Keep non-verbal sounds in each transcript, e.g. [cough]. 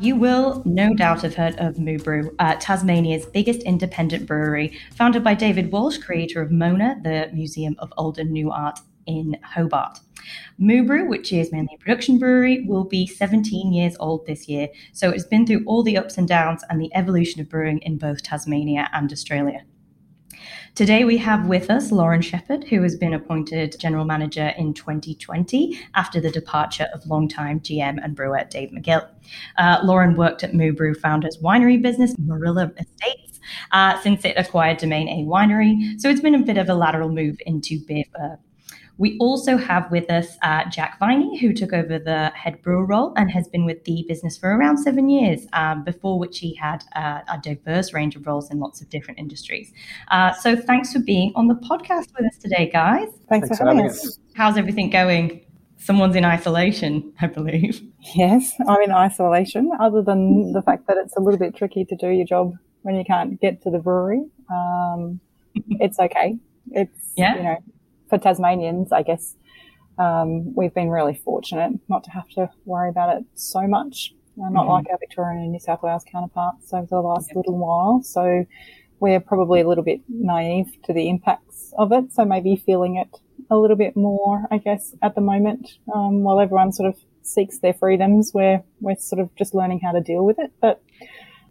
You will no doubt have heard of Moo Brew, uh, Tasmania's biggest independent brewery, founded by David Walsh, creator of Mona, the Museum of Old and New Art in Hobart. Moo Brew, which is mainly a production brewery, will be 17 years old this year, so it's been through all the ups and downs and the evolution of brewing in both Tasmania and Australia. Today we have with us Lauren Sheppard, who has been appointed General Manager in 2020 after the departure of longtime GM and brewer Dave McGill. Uh, Lauren worked at Moo Brew Founders winery business, Moorilla Estates, uh, since it acquired Domaine A Winery, so it's been a bit of a lateral move into beer, we also have with us uh, Jack Viney, who took over the head brewer role and has been with the business for around seven years, um, before which he had uh, a diverse range of roles in lots of different industries. Uh, so thanks for being on the podcast with us today, guys. Thanks, thanks for having us. us. How's everything going? Someone's in isolation, I believe. [laughs] Yes, I'm in isolation, other than the fact that it's a little bit tricky to do your job when you can't get to the brewery. Um, it's okay. It's, yeah. you know, for Tasmanians, I guess um, we've been really fortunate not to have to worry about it so much. Uh, not mm-hmm. like our Victorian and New South Wales counterparts over the last little while. So we're probably a little bit naive to the impacts of it. So maybe feeling it a little bit more, I guess, at the moment, um, while everyone sort of seeks their freedoms, we're, we're sort of just learning how to deal with it. But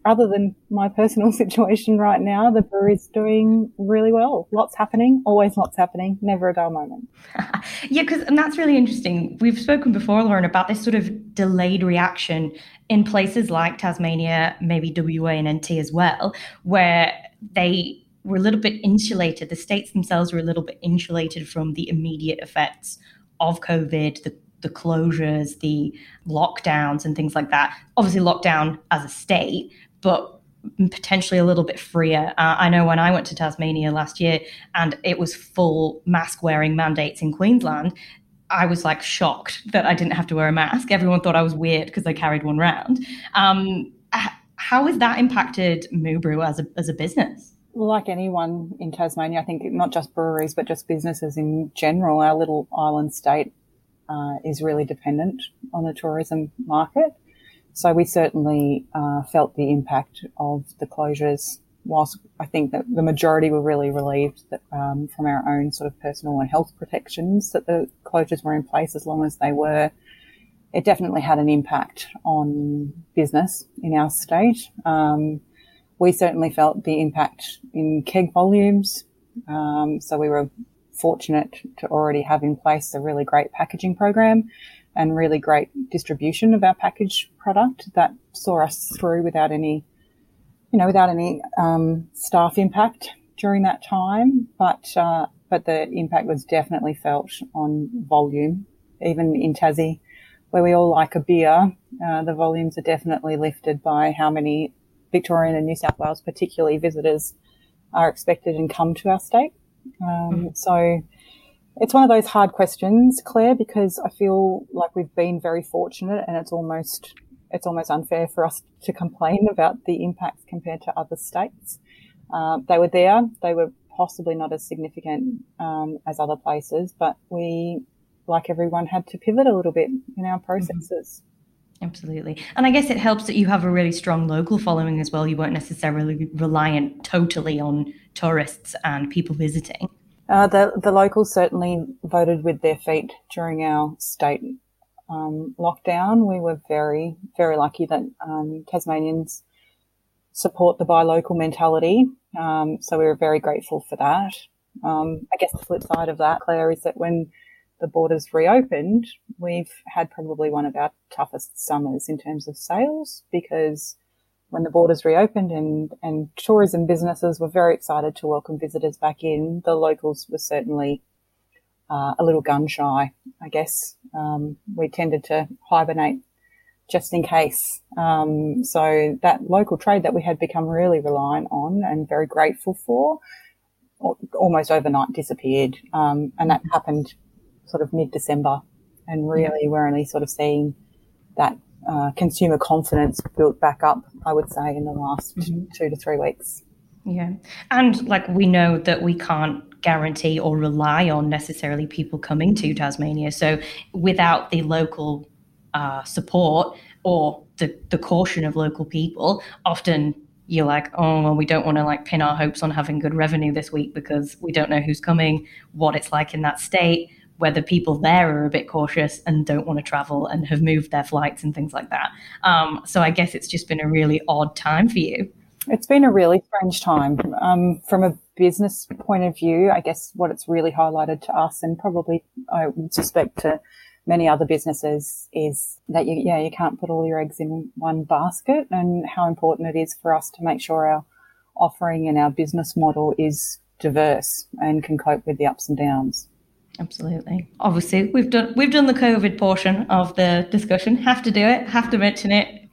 other than my personal [laughs] situation right now, the brewery's doing really well. Lots happening, always lots happening, never a dull moment. [laughs] yeah, because and that's really interesting. We've spoken before, Lauren, about this sort of delayed reaction in places like Tasmania, maybe WA and NT as well, where they were a little bit insulated. The states themselves were a little bit insulated from the immediate effects of COVID, the the closures, the lockdowns, and things like that. Obviously, lockdown as a state, but potentially a little bit freer. Uh, I know when I went to Tasmania last year and it was full mask wearing mandates in Queensland, I was like shocked that I didn't have to wear a mask. Everyone thought I was weird because I carried one around. Um, how has that impacted Moo Brew as a, as a business? Well, like anyone in Tasmania, I think not just breweries, but just businesses in general, our little island state uh, is really dependent on the tourism market. So we certainly uh, felt the impact of the closures. Whilst I think that the majority were really relieved that, um, from our own sort of personal and health protections that the closures were in place as long as they were, it definitely had an impact on business in our state. Um, we certainly felt the impact in keg volumes. Um, so we were fortunate to already have in place a really great packaging program and really great distribution of our package product that saw us through without any, you know, without any um, staff impact during that time. But uh, but the impact was definitely felt on volume, even in Tassie, where we all like a beer. Uh, the volumes are definitely lifted by how many Victorian and New South Wales, particularly visitors, are expected and come to our state. Um, mm-hmm. So it's one of those hard questions, Claire, because I feel like we've been very fortunate and it's almost, it's almost unfair for us to complain about the impacts compared to other states. Uh, they were there. They were possibly not as significant um, as other places, but we, like everyone, had to pivot a little bit in our processes. Mm-hmm. Absolutely. And I guess it helps that you have a really strong local following as well. You weren't necessarily reliant totally on tourists and people visiting. Uh, the the locals certainly voted with their feet during our state um, lockdown. We were very very lucky that um, Tasmanians support the buy local mentality. Um, so we were very grateful for that. Um, I guess the flip side of that, Claire, is that when the borders reopened, we've had probably one of our toughest summers in terms of sales because when the borders reopened and, and tourism businesses were very excited to welcome visitors back in, the locals were certainly uh, a little gun shy, I guess. Um, we tended to hibernate just in case. Um, so that local trade that we had become really reliant on and very grateful for almost overnight disappeared. Um, and that happened sort of mid December. And really, we're only sort of seeing that uh, consumer confidence built back up, I would say, in the last mm-hmm. two to three weeks. Yeah. And like we know that we can't guarantee or rely on necessarily people coming to Tasmania. So without the local uh, support or the, the caution of local people, often you're like, oh, well, we don't want to like pin our hopes on having good revenue this week because we don't know who's coming, what it's like in that state, whether people there are a bit cautious and don't want to travel and have moved their flights and things like that. Um, so I guess it's just been a really odd time for you. It's been a really strange time. Um, from a business point of view, I guess what it's really highlighted to us and probably I would suspect to many other businesses is that you, yeah, you can't put all your eggs in one basket and how important it is for us to make sure our offering and our business model is diverse and can cope with the ups and downs. Absolutely. Obviously, we've done we've done the COVID portion of the discussion. Have to do it. Have to mention it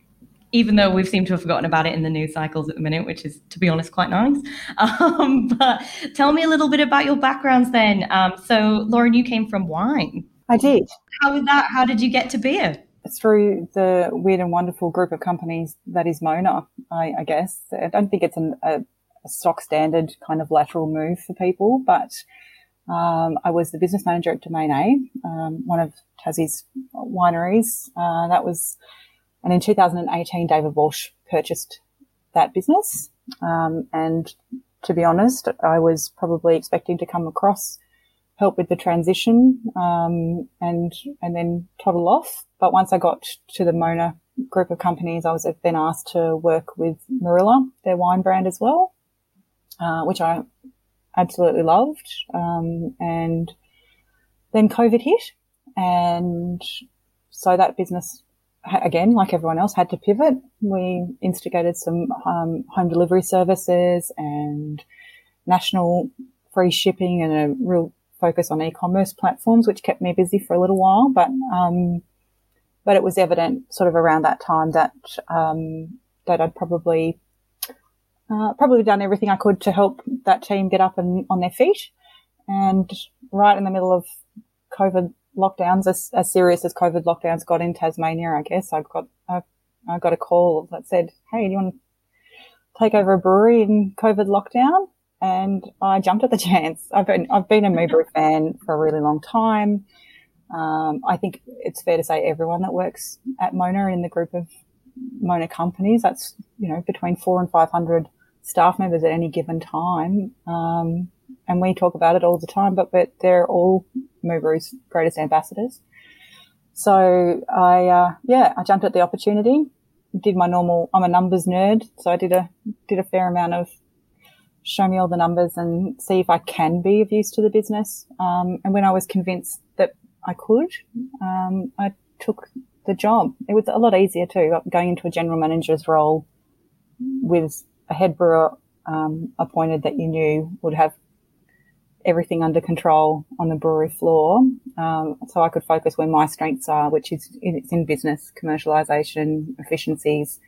even though we've seemed to have forgotten about it in the news cycles at the minute, which is, to be honest, quite nice. [laughs] Um, but tell me a little bit about your backgrounds then. Um, so, Lauren, you came from wine. I did. How was that? How did you get to beer? Through the weird and wonderful group of companies that is Mona, I, I guess. I don't think it's an, a, a, stock standard kind of lateral move for people, but um, I was the business manager at Domaine A, um, one of Tassie's wineries. Uh, that was and in 2018, David Walsh purchased that business. Um, and to be honest, I was probably expecting to come across help with the transition um, and and then toddle off. But once I got to the Mona group of companies, I was then asked to work with Moorilla, their wine brand as well, uh, which I absolutely loved. Um, and then COVID hit, and so that business again, like everyone else, had to pivot. We instigated some um, home delivery services and national free shipping and a real focus on e-commerce platforms, which kept me busy for a little while. But um, but it was evident sort of around that time that um, that I'd probably uh, probably done everything I could to help that team get up and on their feet. And right in the middle of COVID lockdowns, as, as serious as COVID lockdowns got in Tasmania, I guess, I got, I, I got a call that said, Hey, do you want to take over a brewery in COVID lockdown? And I jumped at the [laughs] chance. I've been, I've been a Moo Brew [laughs] fan for a really long time. Um, I think it's fair to say everyone that works at Mona in the group of Mona companies, that's, you know, between four and 500 staff members at any given time. Um, and we talk about it all the time, but, but they're all Moo Brew's greatest ambassadors. So I, uh, yeah, I jumped at the opportunity, did my normal, I'm a numbers nerd. So I did a, did a fair amount of show me all the numbers and see if I can be of use to the business. Um, and when I was convinced that I could, um, I took the job. It was a lot easier too, going into a general manager's role with a head brewer um, appointed that you knew would have everything under control on the brewery floor. Um, so I could focus where my strengths are, which is it's in business, commercialization, efficiencies.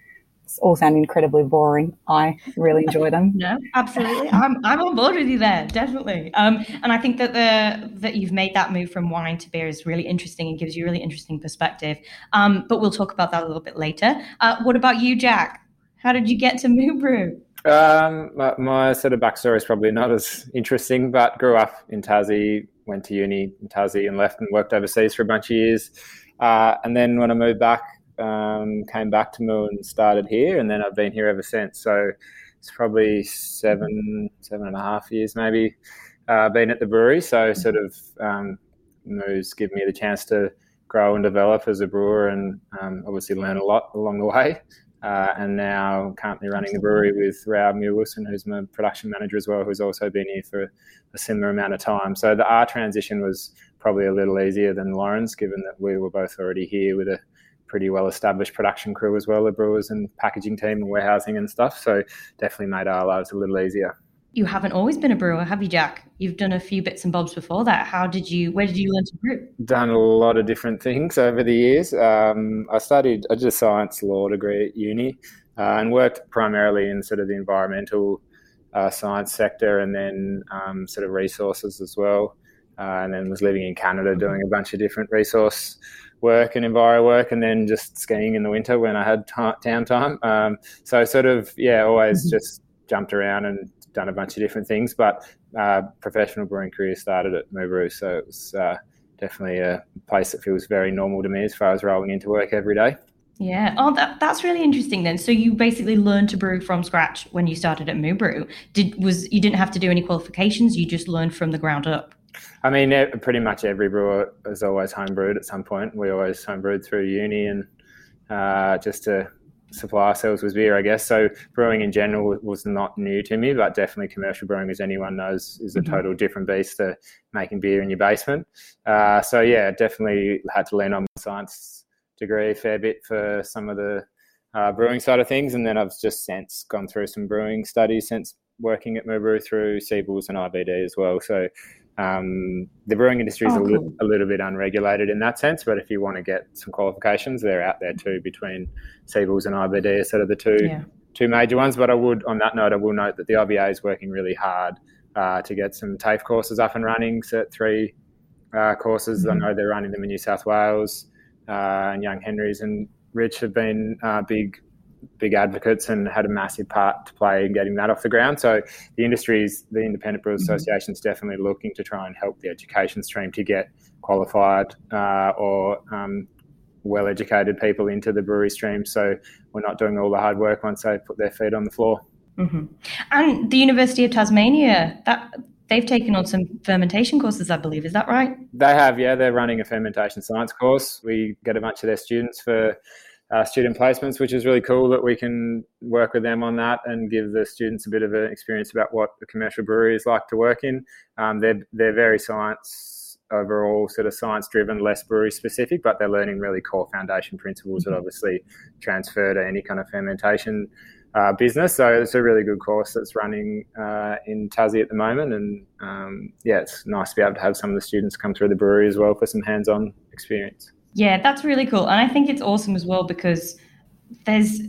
It's all sound incredibly boring. I really enjoy them. [laughs] no, absolutely. I'm, I'm on board with you there, definitely. Um, and I think that the that you've made that move from wine to beer is really interesting and gives you a really interesting perspective. Um, but we'll talk about that a little bit later. Uh, what about you, Jack? How did you get to Moo Brew? Um, my, my, sort of backstory is probably not as interesting, but grew up in Tassie, went to uni in Tassie, and left and worked overseas for a bunch of years. Uh, and then when I moved back, um, came back to Moo and started here, and then I've been here ever since. So it's probably seven, seven and a half years maybe uh, been at the brewery. So sort of um, Moo's given me the chance to grow and develop as a brewer, and um, obviously learn a lot along the way. Uh, and now currently running the brewery with Rao Muir-Wilson, who's my production manager as well, who's also been here for a similar amount of time. So the R transition was probably a little easier than Lauren's, given that we were both already here with a pretty well established production crew as well, the brewers and packaging team and warehousing and stuff. So definitely made our lives a little easier. You haven't always been a brewer, have you, Jack? You've done a few bits and bobs before that. How did you? Where did you learn to brew? Done a lot of different things over the years. Um, I studied. I did a science law degree at uni, uh, and worked primarily in sort of the environmental uh, science sector, and then um, sort of resources as well. Uh, and then was living in Canada doing a bunch of different resource work and enviro work, and then just skiing in the winter when I had t- downtime. Um, so sort of yeah, always mm-hmm. just jumped around and done a bunch of different things. But uh, professional brewing career started at Moo Brew, so it was uh, definitely a place that feels very normal to me as far as rolling into work every day. Yeah. Oh, that, that's really interesting then. So you basically learned to brew from scratch when you started at Moo Brew. Did was you didn't have to do any qualifications? You just learned from the ground up. I mean, pretty much every brewer is always homebrewed at some point. We always homebrewed through uni and uh, just to supply ourselves with beer, I guess. So brewing in general was not new to me, but definitely commercial brewing, as anyone knows, is a mm-hmm. total different beast to making beer in your basement. Uh, so yeah, definitely had to lean on my science degree a fair bit for some of the uh, brewing side of things, and then I've just since gone through some brewing studies since working at Moo Brew through Siebel's and IBD as well. So um, the brewing industry is oh, a, li- a, little bit unregulated in that sense, but if you want to get some qualifications, they're out there too between Siebel's and IBD are sort of the two yeah. two major ones. But I would, on that note, I will note that the IBA is working really hard uh, to get some TAFE courses up and running. Cert three uh, courses. Mm-hmm. I know they're running them in New South Wales, uh, and Young Henrys and Rich have been uh, big big advocates and had a massive part to play in getting that off the ground. So the industries, the Independent Brewers mm-hmm. Association is definitely looking to try and help the education stream to get qualified uh, or um, well-educated people into the brewery stream. So we're not doing all the hard work once they put their feet on the floor. Mm-hmm. And the University of Tasmania, that they've taken on some fermentation courses, I believe. Is that right? They have, yeah. They're running a fermentation science course. We get a bunch of their students for uh, student placements, which is really cool that we can work with them on that and give the students a bit of an experience about what a commercial brewery is like to work in. Um, they're they're very science overall, sort of science driven, less brewery specific, but they're learning really core foundation principles that mm-hmm. obviously transfer to any kind of fermentation. Uh, business, so it's a really good course that's running uh, in Tassie at the moment, and um, yeah, it's nice to be able to have some of the students come through the brewery as well for some hands-on experience. Yeah, that's really cool. And I think it's awesome as well because there's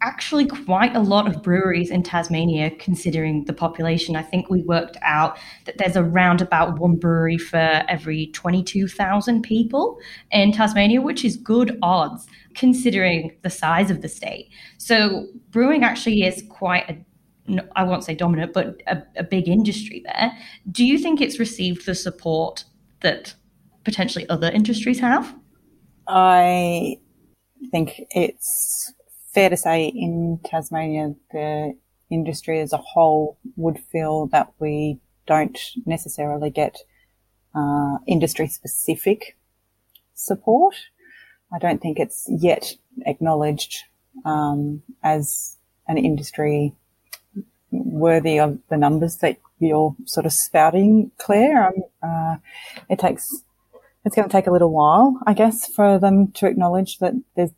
actually quite a lot of breweries in Tasmania considering the population. I think we worked out that there's around about one brewery for every 22,000 people in Tasmania, which is good odds considering the size of the state. So brewing actually is quite a I won't say dominant, but a, a big industry there. Do you think it's received the support that potentially other industries have? I think it's fair to say in Tasmania, the industry as a whole would feel that we don't necessarily get uh, industry specific support. I don't think it's yet acknowledged um, as an industry worthy of the numbers that you're sort of spouting, Claire. Um, uh, it takes it's going to take a little while, I guess, for them to acknowledge that there's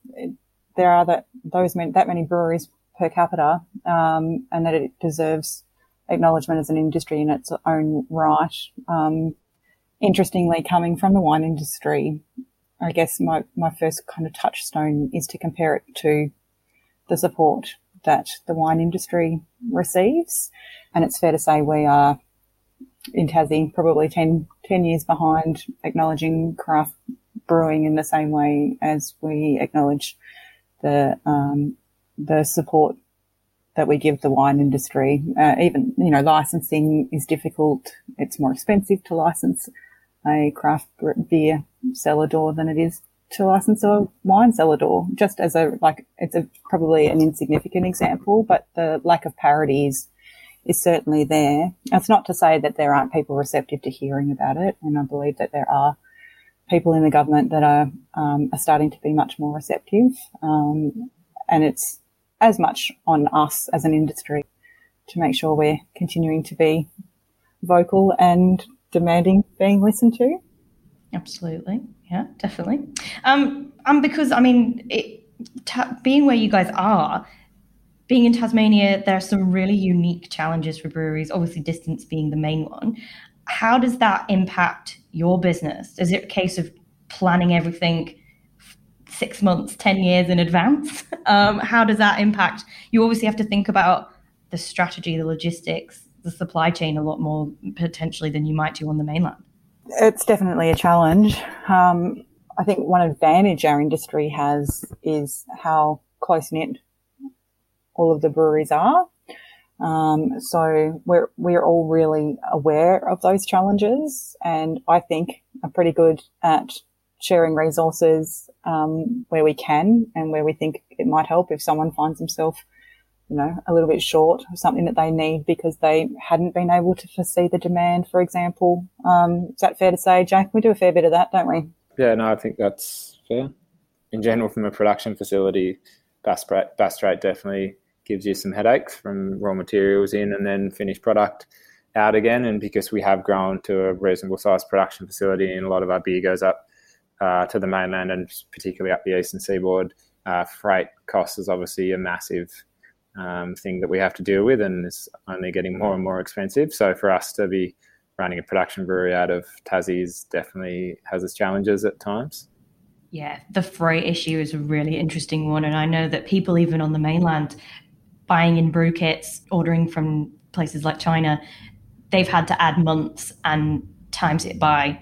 there are that those many, that many breweries per capita, um, and that it deserves acknowledgement as an industry in its own right. Um, interestingly, coming from the wine industry, I guess my, my first kind of touchstone is to compare it to the support that the wine industry receives. And it's fair to say we are in Tassie, probably 10, 10 years behind acknowledging craft brewing in the same way as we acknowledge the um, the support that we give the wine industry. Uh, even you know, licensing is difficult. It's more expensive to license a craft beer cellar door than it is to license a wine cellar door. Just as a like, it's a probably an insignificant example, but the lack of parity is is certainly there. It's not to say that there aren't people receptive to hearing about it, and I believe that there are people in the government that are, um, are starting to be much more receptive. Um, and it's as much on us as an industry to make sure we're continuing to be vocal and demanding being listened to. Absolutely. Yeah, definitely. Um, um because I mean, it, being where you guys are, being in Tasmania, there are some really unique challenges for breweries, obviously, distance being the main one. How does that impact your business? Is it a case of planning everything six months, 10 years in advance? [laughs] Um, how does that impact? You obviously have to think about the strategy, the logistics, the supply chain a lot more potentially than you might do on the mainland. It's definitely a challenge. Um, I think one advantage our industry has is how close knit all of the breweries are. Um, so we're we're all really aware of those challenges, and I think are pretty good at sharing resources um, where we can and where we think it might help if someone finds himself, you know, a little bit short of something that they need because they hadn't been able to foresee the demand, for example. Um, is that fair to say, Jack? We do a fair bit of that, don't we? Yeah, no, I think that's fair. In general, from a production facility, Bass Strait, Bass Strait definitely gives you some headaches from raw materials in and then finished product out again. And because we have grown to a reasonable sized production facility and a lot of our beer goes up uh, to the mainland and particularly up the eastern seaboard, uh, freight cost is obviously a massive um, thing that we have to deal with and is only getting more and more expensive. So for us to be running a production brewery out of Tassie's definitely has its challenges at times. Yeah, the freight issue is a really interesting one. And I know that people, even on the mainland, buying in brew kits, ordering from places like China, they've had to add months and times it by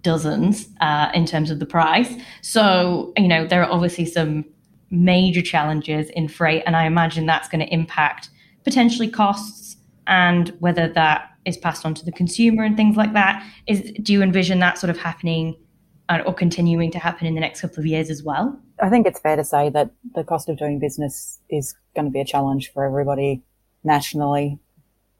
dozens uh, in terms of the price. So, you know, there are obviously some major challenges in freight, and I imagine that's going to impact potentially costs and whether that is passed on to the consumer and things like that. Is do you envision that sort of happening Uh, or continuing to happen in the next couple of years as well? I think it's fair to say that the cost of doing business is going to be a challenge for everybody nationally,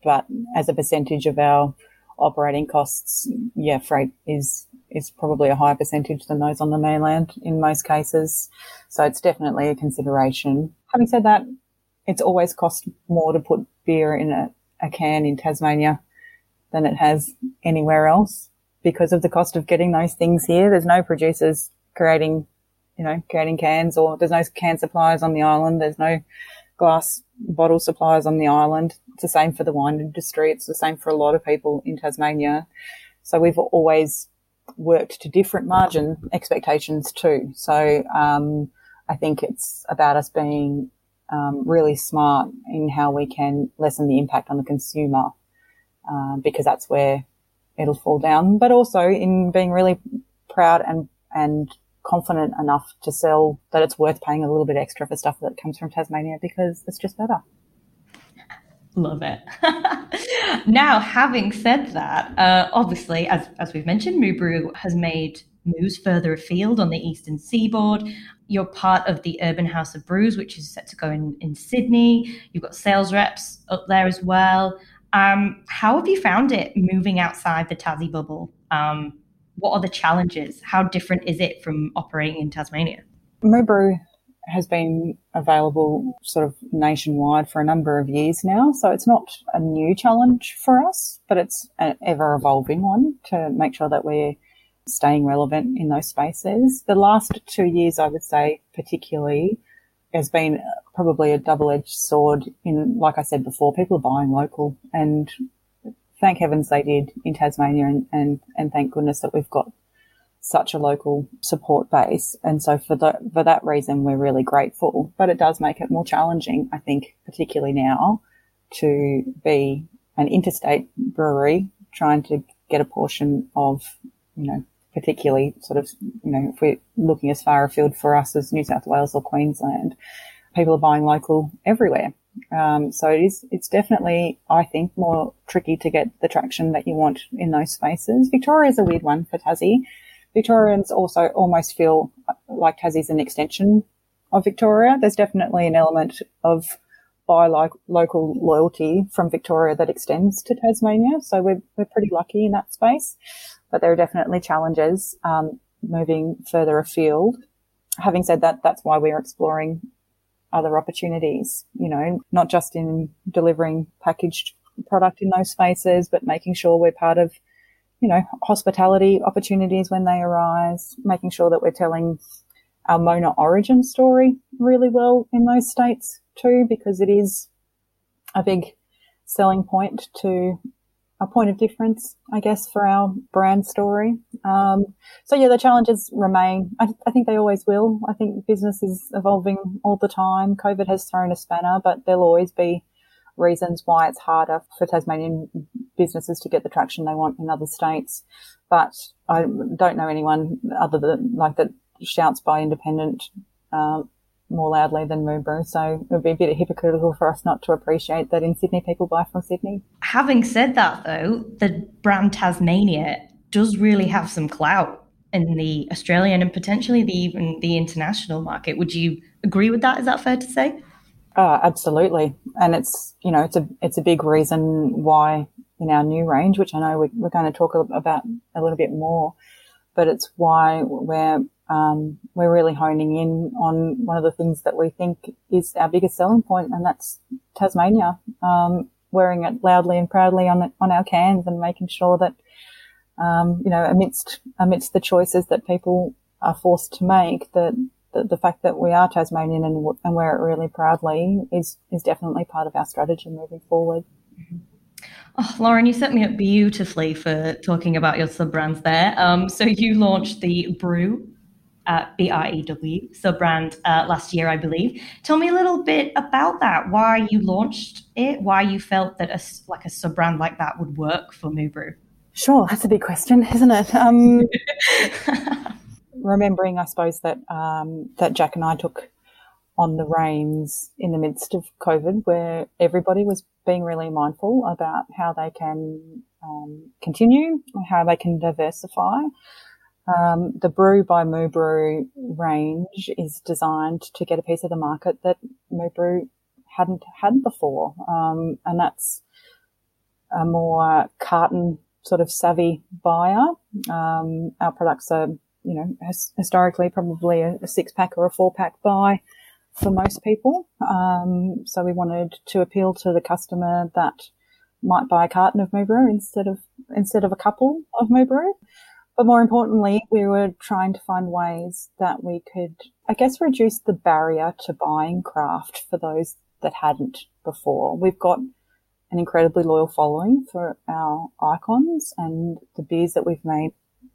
but as a percentage of our operating costs, yeah, freight is is probably a higher percentage than those on the mainland in most cases. So it's definitely a consideration. Having said that, it's always cost more to put beer in a, a can in Tasmania than it has anywhere else because of the cost of getting those things here. There's no producers creating you know, creating cans or there's no can suppliers on the island. There's no glass bottle suppliers on the island. It's the same for the wine industry. It's the same for a lot of people in Tasmania. So we've always worked to different margin expectations too. So, um, I think it's about us being um, really smart in how we can lessen the impact on the consumer, uh, because that's where it'll fall down. But also in being really proud and and confident enough to sell that it's worth paying a little bit extra for stuff that comes from Tasmania because it's just better. Love it. [laughs] now, having said that, uh, obviously, as, as we've mentioned, Brew has made moves further afield on the eastern seaboard. You're part of the Urban House of Brews, which is set to go in, in Sydney. You've got sales reps up there as well. Um, how have you found it moving outside the Tassie bubble? Um, what are the challenges? How different is it from operating in Tasmania? Moo Brew has been available sort of nationwide for a number of years now. So it's not a new challenge for us, but it's an ever evolving one to make sure that we're staying relevant in those spaces. The last two years, I would say, particularly, has been probably a double edged sword in, like I said before, people are buying local and thank heavens they did in Tasmania and, and, and thank goodness that we've got such a local support base. And so for the, for that reason, we're really grateful, but it does make it more challenging, I think, particularly now to be an interstate brewery trying to get a portion of, you know, particularly sort of, you know, if we're looking as far afield for us as New South Wales or Queensland, people are buying local everywhere. Um, so it is, it's definitely, I think, more tricky to get the traction that you want in those spaces. Victoria is a weird one for Tassie. Victorians also almost feel like Tassie's an extension of Victoria. There's definitely an element of buy like local loyalty from Victoria that extends to Tasmania. So we're, we're pretty lucky in that space, but there are definitely challenges, um, moving further afield. Having said that, that's why we're exploring other opportunities, you know, not just in delivering packaged product in those spaces, but making sure we're part of, you know, hospitality opportunities when they arise, making sure that we're telling our Mona origin story really well in those states too because it is a big selling point to a point of difference, I guess, for our brand story. Um, so yeah, the challenges remain. I, I, think they always will. I think business is evolving all the time. COVID has thrown a spanner, but there'll always be reasons why it's harder for Tasmanian businesses to get the traction they want in other states. But I don't know anyone other than like that shouts by independent uh, more loudly than Moo Brew. So it would be a bit hypocritical for us not to appreciate that in Sydney people buy from Sydney. Having said that, though, the brand Tasmania does really have some clout in the Australian and potentially the, even the international market. Would you agree with that? Is that fair to say? Uh, absolutely, and it's you know it's a it's a big reason why in our new range, which I know we, we're going to talk about a little bit more, but it's why we're um, we're really honing in on one of the things that we think is our biggest selling point, and that's Tasmania. Um, wearing it loudly and proudly on on our cans, and making sure that um, you know amidst amidst the choices that people are forced to make, that the, the fact that we are Tasmanian and, and wear it really proudly is is definitely part of our strategy moving forward. Oh, Lauren, you set me up beautifully for talking about your sub brands there. Um, so you launched the Brew uh, B-R-E-W sub-brand uh, last year, I believe. Tell me a little bit about that. Why you launched it? Why you felt that a like a sub-brand like that would work for Moo Brew? Sure, that's a big question, [laughs] isn't it? Um, [laughs] remembering, I suppose that um, that Jack and I took on the reins in the midst of COVID, where everybody was being really mindful about how they can um, continue, how they can diversify. Um, the Brew by Moo Brew range is designed to get a piece of the market that Moo Brew hadn't had before, um, and that's a more carton sort of savvy buyer. Um, our products are, you know, historically probably a, a six pack or a four pack buy for most people. Um, so we wanted to appeal to the customer that might buy a carton of Moo Brew instead of instead of a couple of Moo Brew. But more importantly, we were trying to find ways that we could, I guess, reduce the barrier to buying craft for those that hadn't before. We've got an incredibly loyal following for our icons and the beers that we've made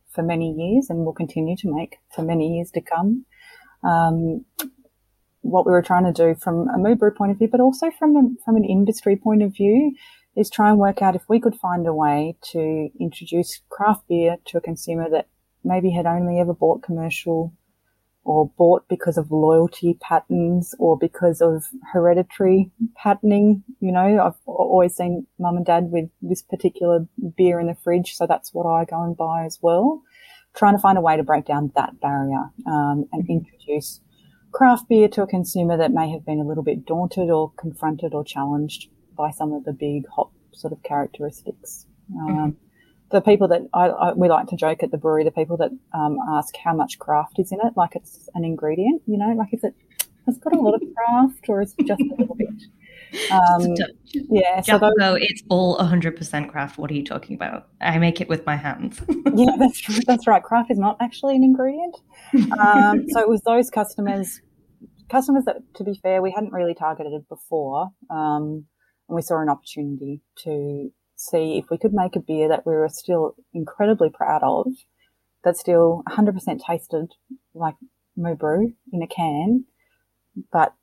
for many years and will continue to make for many years to come. Um, what we were trying to do from a Moo Brew point of view, but also from a, from an industry point of view, is try and work out if we could find a way to introduce craft beer to a consumer that maybe had only ever bought commercial or bought because of loyalty patterns or because of hereditary patterning. You know, I've always seen mum and dad with this particular beer in the fridge, so that's what I go and buy as well. Trying to find a way to break down that barrier um, and introduce craft beer to a consumer that may have been a little bit daunted or confronted or challenged by some of the big hop sort of characteristics. Um, mm-hmm. The people that I, I, we like to joke at the brewery, the people that um, ask how much craft is in it, like it's an ingredient, you know, like is it has got a lot of craft or is it just a little bit? [laughs] Um, yeah, so those, it's all 100% craft. What are you talking about? I make it with my hands. [laughs] yeah, that's that's right. Craft is not actually an ingredient. Um, so it was those customers, customers that, to be fair, we hadn't really targeted before. Um, and we saw an opportunity to see if we could make a beer that we were still incredibly proud of, that still 100% tasted like Moo Brew in a can, but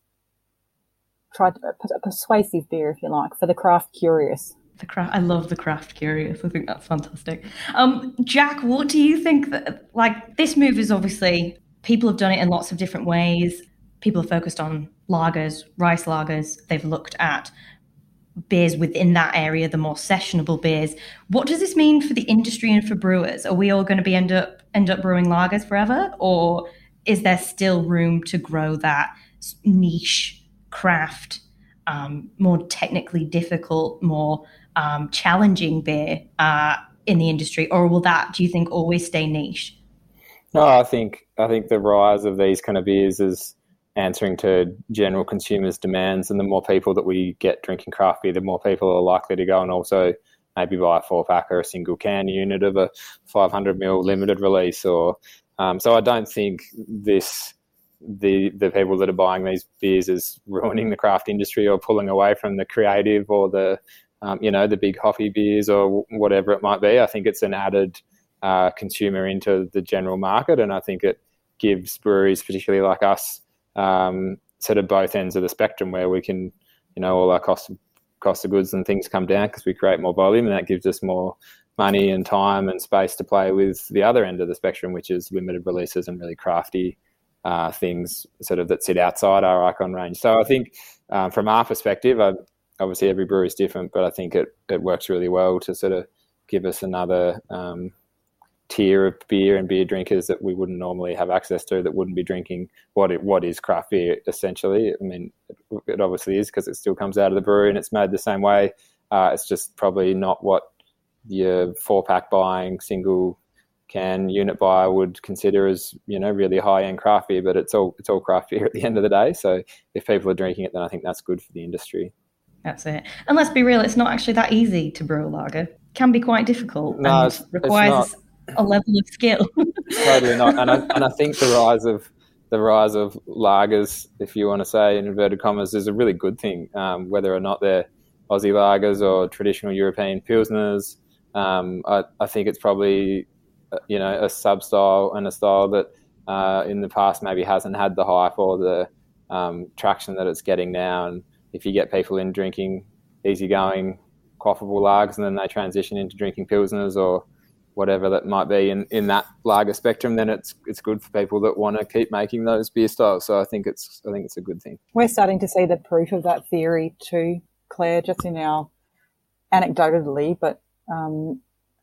tried a persuasive beer, if you like, for the craft curious. The craft, I love the craft curious. I think that's fantastic. Um, Jack, what do you think that, like, this move is obviously, people have done it in lots of different ways. People are focused on lagers, rice lagers. They've looked at beers within that area, the more sessionable beers. What does this mean for the industry and for brewers? Are we all going to be end up end up brewing lagers forever, or is there still room to grow that niche craft, um, more technically difficult, more um, challenging beer uh, in the industry, or will that do you think always stay niche? No, I think I think the rise of these kind of beers is answering to general consumers' demands. And the more people that we get drinking craft beer, the more people are likely to go and also maybe buy a four pack or a single can unit of a 500 ml limited release. Or um, so I don't think this the the people that are buying these beers is ruining the craft industry or pulling away from the creative or the um, you know the big coffee beers or whatever it might be. I think it's an added uh, consumer into the general market, and I think it gives breweries, particularly like us, um, sort of both ends of the spectrum where we can, you know, all our cost cost of goods and things come down because we create more volume, and that gives us more money and time and space to play with the other end of the spectrum, which is limited releases and really crafty uh, things, sort of that sit outside our icon range. So I think um, from our perspective, I, obviously every brewery is different, but I think it it works really well to sort of give us another um, tier of beer and beer drinkers that we wouldn't normally have access to that wouldn't be drinking what it, what is craft beer essentially. I mean, it, it obviously is because it still comes out of the brewery and it's made the same way. Uh, it's just probably not what your four pack buying single can unit buyer would consider as you know really high end craft beer, but it's all it's all craft beer [laughs] at the end of the day. So if people are drinking it, then I think that's good for the industry. That's it. And let's be real, it's not actually that easy to brew a lager. It can be quite difficult. No, and requires a level of skill. [laughs] totally not. And I, and I think the rise of the rise of lagers, if you want to say in inverted commas, is a really good thing. Um, whether or not they're Aussie lagers or traditional European pilsners, um, I, I, think it's probably uh, you know a sub style and a style that uh, in the past maybe hasn't had the hype or the um, traction that it's getting now. And if you get people in drinking easygoing, quaffable lagers, and then they transition into drinking pilsners or whatever that might be in, in that lager spectrum, then it's it's good for people that want to keep making those beer styles. So I think it's I think it's a good thing. We're starting to see the proof of that theory too, Claire, just in our anecdotally, but um,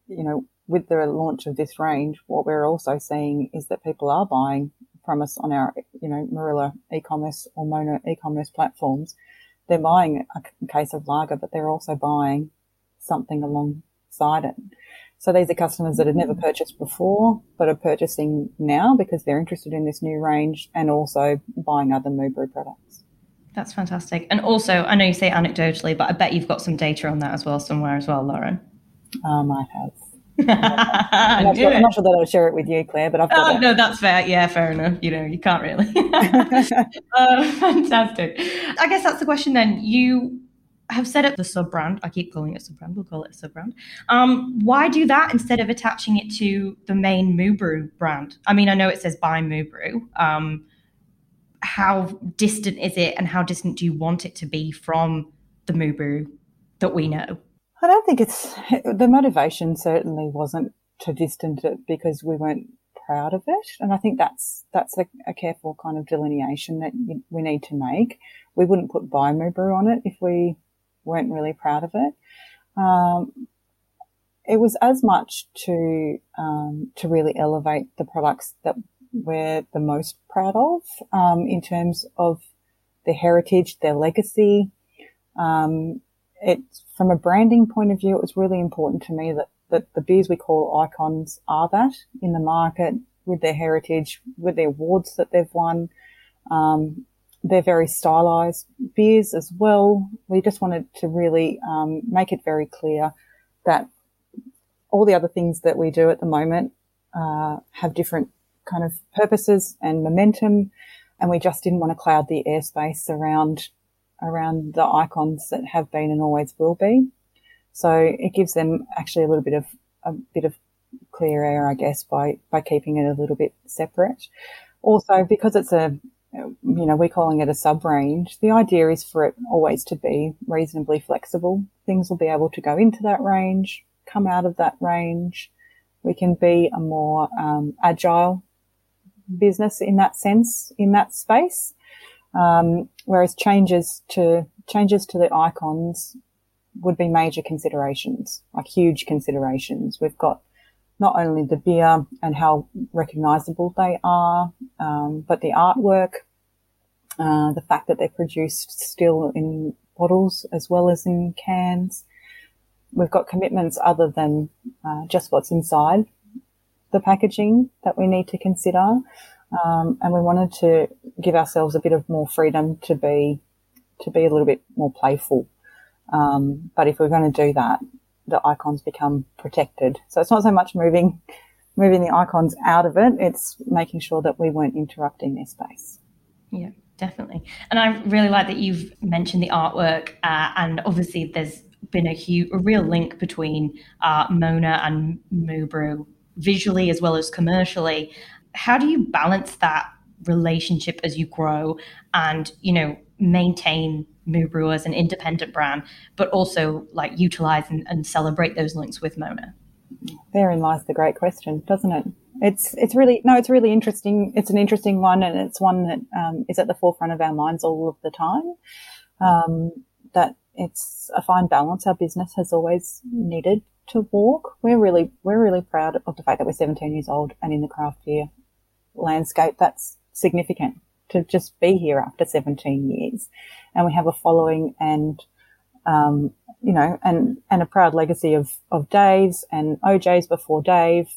you know, with the launch of this range, what we're also seeing is that people are buying from us on our, you know, Moorilla e-commerce or Mona e-commerce platforms. They're buying a case of lager, but they're also buying something alongside it. So these are customers that have never purchased before, but are purchasing now because they're interested in this new range and also buying other Moo Brew products. That's fantastic. And also, I know you say anecdotally, but I bet you've got some data on that as well somewhere as well, Lauren. Um, I have. [laughs] I'm, not sure, I'm, not sure, that I'll share it with you, Claire, but I've got oh, it. No, that's fair. Yeah, fair enough. You know, you can't really. uh, [laughs] [laughs] fantastic. I guess that's the question then. You have set up the sub brand. I keep calling it sub brand. We'll call it a sub brand. Um, why do that instead of attaching it to the main Moo Brew brand? I mean, I know it says by Moo Brew. Um, how distant is it, and how distant do you want it to be from the Moo Brew that we know? I don't think it's the motivation. Certainly wasn't to distance it because we weren't proud of it, and I think that's that's a, a careful kind of delineation that you, we need to make. We wouldn't put by Moo Brew on it if we weren't really proud of it. Um, it was as much to um, to really elevate the products that we're the most proud of um, in terms of their heritage, their legacy. Um, it from a branding point of view, it was really important to me that that the beers we call icons are that in the market with their heritage, with the awards that they've won, um, they're very stylized beers as well. We just wanted to really um, make it very clear that all the other things that we do at the moment uh, have different kind of purposes and momentum, and we just didn't want to cloud the airspace around around the icons that have been and always will be. So it gives them actually a little bit of a bit of clear air, I guess, by by keeping it a little bit separate. Also, because it's a you know, we're calling it a sub range. The idea is for it always to be reasonably flexible. Things will be able to go into that range, come out of that range. We can be a more um, agile business in that sense, in that space. Um, whereas changes to changes to the icons would be major considerations, like huge considerations. We've got not only the beer and how recognizable they are, um, but the artwork, uh, the fact that they're produced still in bottles as well as in cans. We've got commitments other than uh, just what's inside the packaging that we need to consider. Um, and we wanted to give ourselves a bit of more freedom to be to be a little bit more playful. Um, but if we're going to do that, the icons become protected. So it's not so much moving, moving the icons out of it. It's making sure that we weren't interrupting their space. Yeah, definitely. And I really like that you've mentioned the artwork, uh, and obviously there's been a huge, a real link between uh, Mona and Moo Brew visually as well as commercially. How do you balance that relationship as you grow and you know maintain Moo Brew as an independent brand, but also like utilize and, and celebrate those links with Mona? Therein lies the great question, doesn't it? It's it's really no, it's really interesting. It's an interesting one, and it's one that um, is at the forefront of our minds all of the time. Um, that it's a fine balance our business has always needed to walk. We're really we're really proud of the fact that we're 17 years old and in the craft beer landscape. That's significant to just be here after 17 years, and we have a following and um, you know, and, and a proud legacy of, of Dave's and OJ's before Dave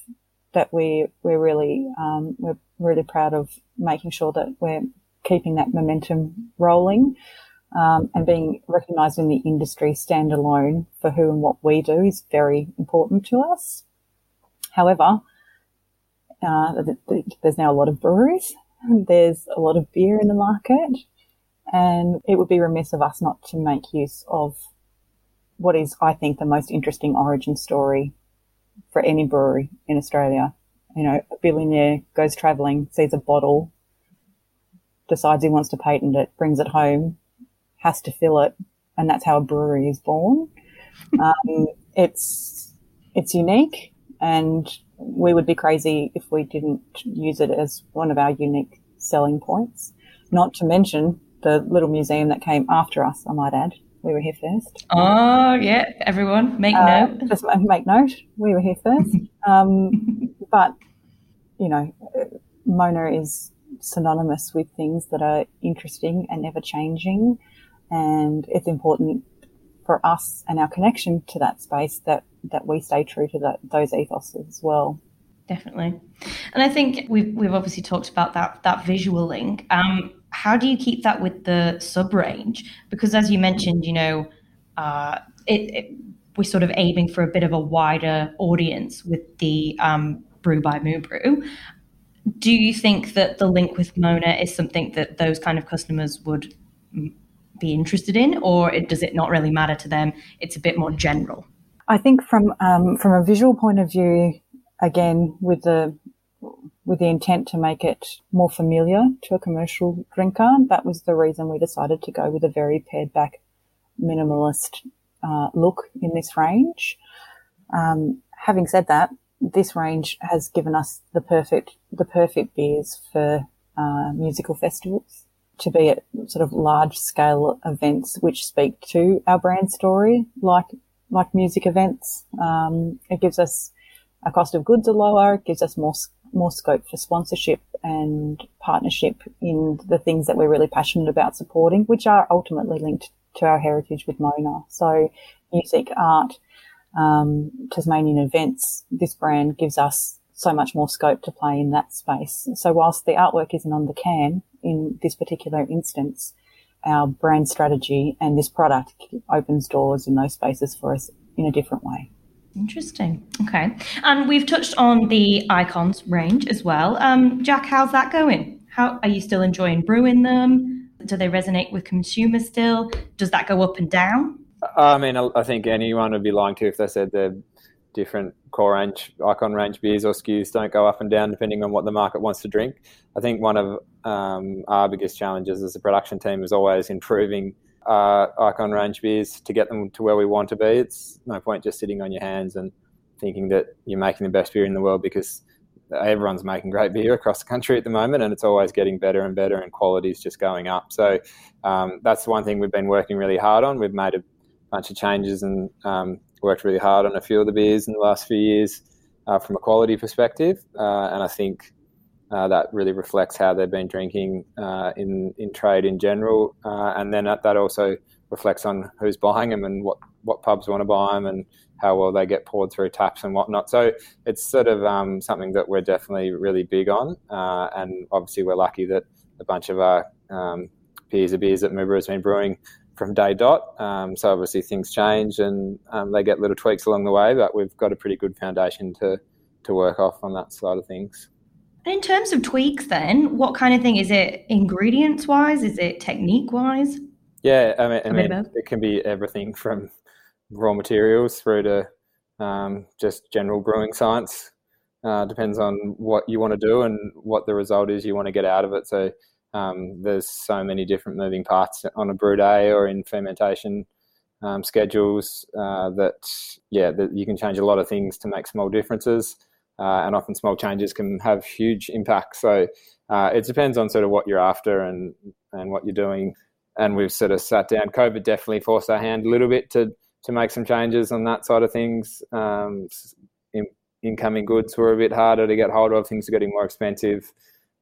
that we, we're really, um, we're really proud of making sure that we're keeping that momentum rolling. Um, and being recognised in the industry standalone for who and what we do is very important to us. However, uh, there's now a lot of breweries, there's a lot of beer in the market, and it would be remiss of us not to make use of what is, I think, the most interesting origin story for any brewery in Australia. You know, a billionaire goes traveling, sees a bottle, decides he wants to patent it, brings it home, has to fill it, and that's how a brewery is born. [laughs] Um, it's it's unique, and we would be crazy if we didn't use it as one of our unique selling points. Not to mention the little museum that came after us, I might add. We were here first. Oh, yeah, everyone, make uh, note. [laughs] Just make note. We were here first. [laughs] um, but, you know, Mona is synonymous with things that are interesting and ever changing. And it's important for us and our connection to that space that, that we stay true to that, those ethos as well definitely. And I think we've we've obviously talked about that that visual link. Um, how do you keep that with the sub range? Because as you mentioned, you know, uh, it, it, we're sort of aiming for a bit of a wider audience with the um, Brew by Moo Brew. Do you think that the link with Mona is something that those kind of customers would be interested in, or it, does it not really matter to them? It's a bit more general. I think from um, from a visual point of view, again with the with the intent to make it more familiar to a commercial drinker. That was the reason we decided to go with a very pared back minimalist uh, look in this range. Um, having said that, this range has given us the perfect the perfect beers for uh, musical festivals to be at sort of large scale events which speak to our brand story, like like music events. Um, it gives us our cost of goods are lower, it gives us more more scope for sponsorship and partnership in the things that we're really passionate about supporting, which are ultimately linked to our heritage with Mona. So music, art, um, Tasmanian events, this brand gives us so much more scope to play in that space. So whilst the artwork isn't on the can in this particular instance, our brand strategy and this product opens doors in those spaces for us in a different way. Interesting. Okay. And we've touched on the icons range as well. Um, Jack, how's that going? How are you still enjoying brewing them? Do they resonate with consumers still? Does that go up and down? I mean, I think anyone would be lying to if they said the different core range, icon range beers or SKUs don't go up and down depending on what the market wants to drink. I think one of um, our biggest challenges as a production team is always improving uh, icon range beers to get them to where we want to be. It's no point just sitting on your hands and thinking that you're making the best beer in the world because everyone's making great beer across the country at the moment and it's always getting better and better and quality is just going up. So um, that's one thing we've been working really hard on. We've made a bunch of changes and um, worked really hard on a few of the beers in the last few years uh, from a quality perspective. Uh, and I think uh, that really reflects how they've been drinking uh, in in trade in general, uh, and then that, that also reflects on who's buying them and what what pubs want to buy them and how well they get poured through taps and whatnot. So it's sort of um, something that we're definitely really big on, uh, and obviously we're lucky that a bunch of our um, peers of beers that Brew has been brewing from day dot. Um, so obviously things change and um, they get little tweaks along the way, but we've got a pretty good foundation to to work off on that side of things. In terms of tweaks, then, what kind of thing is it? Ingredients wise, is it technique wise? Yeah, I mean, I mean it can be everything from raw materials through to um, just general brewing science. Uh, depends on what you want to do and what the result is you want to get out of it. So um, there's so many different moving parts on a brew day or in fermentation um, schedules uh, that yeah that you can change a lot of things to make small differences uh, and often small changes can have huge impacts. So uh, it depends on sort of what you're after and and what you're doing. And we've sort of sat down. COVID definitely forced our hand a little bit to to make some changes on that side of things. Um, in, incoming goods were a bit harder to get hold of. Things are getting more expensive,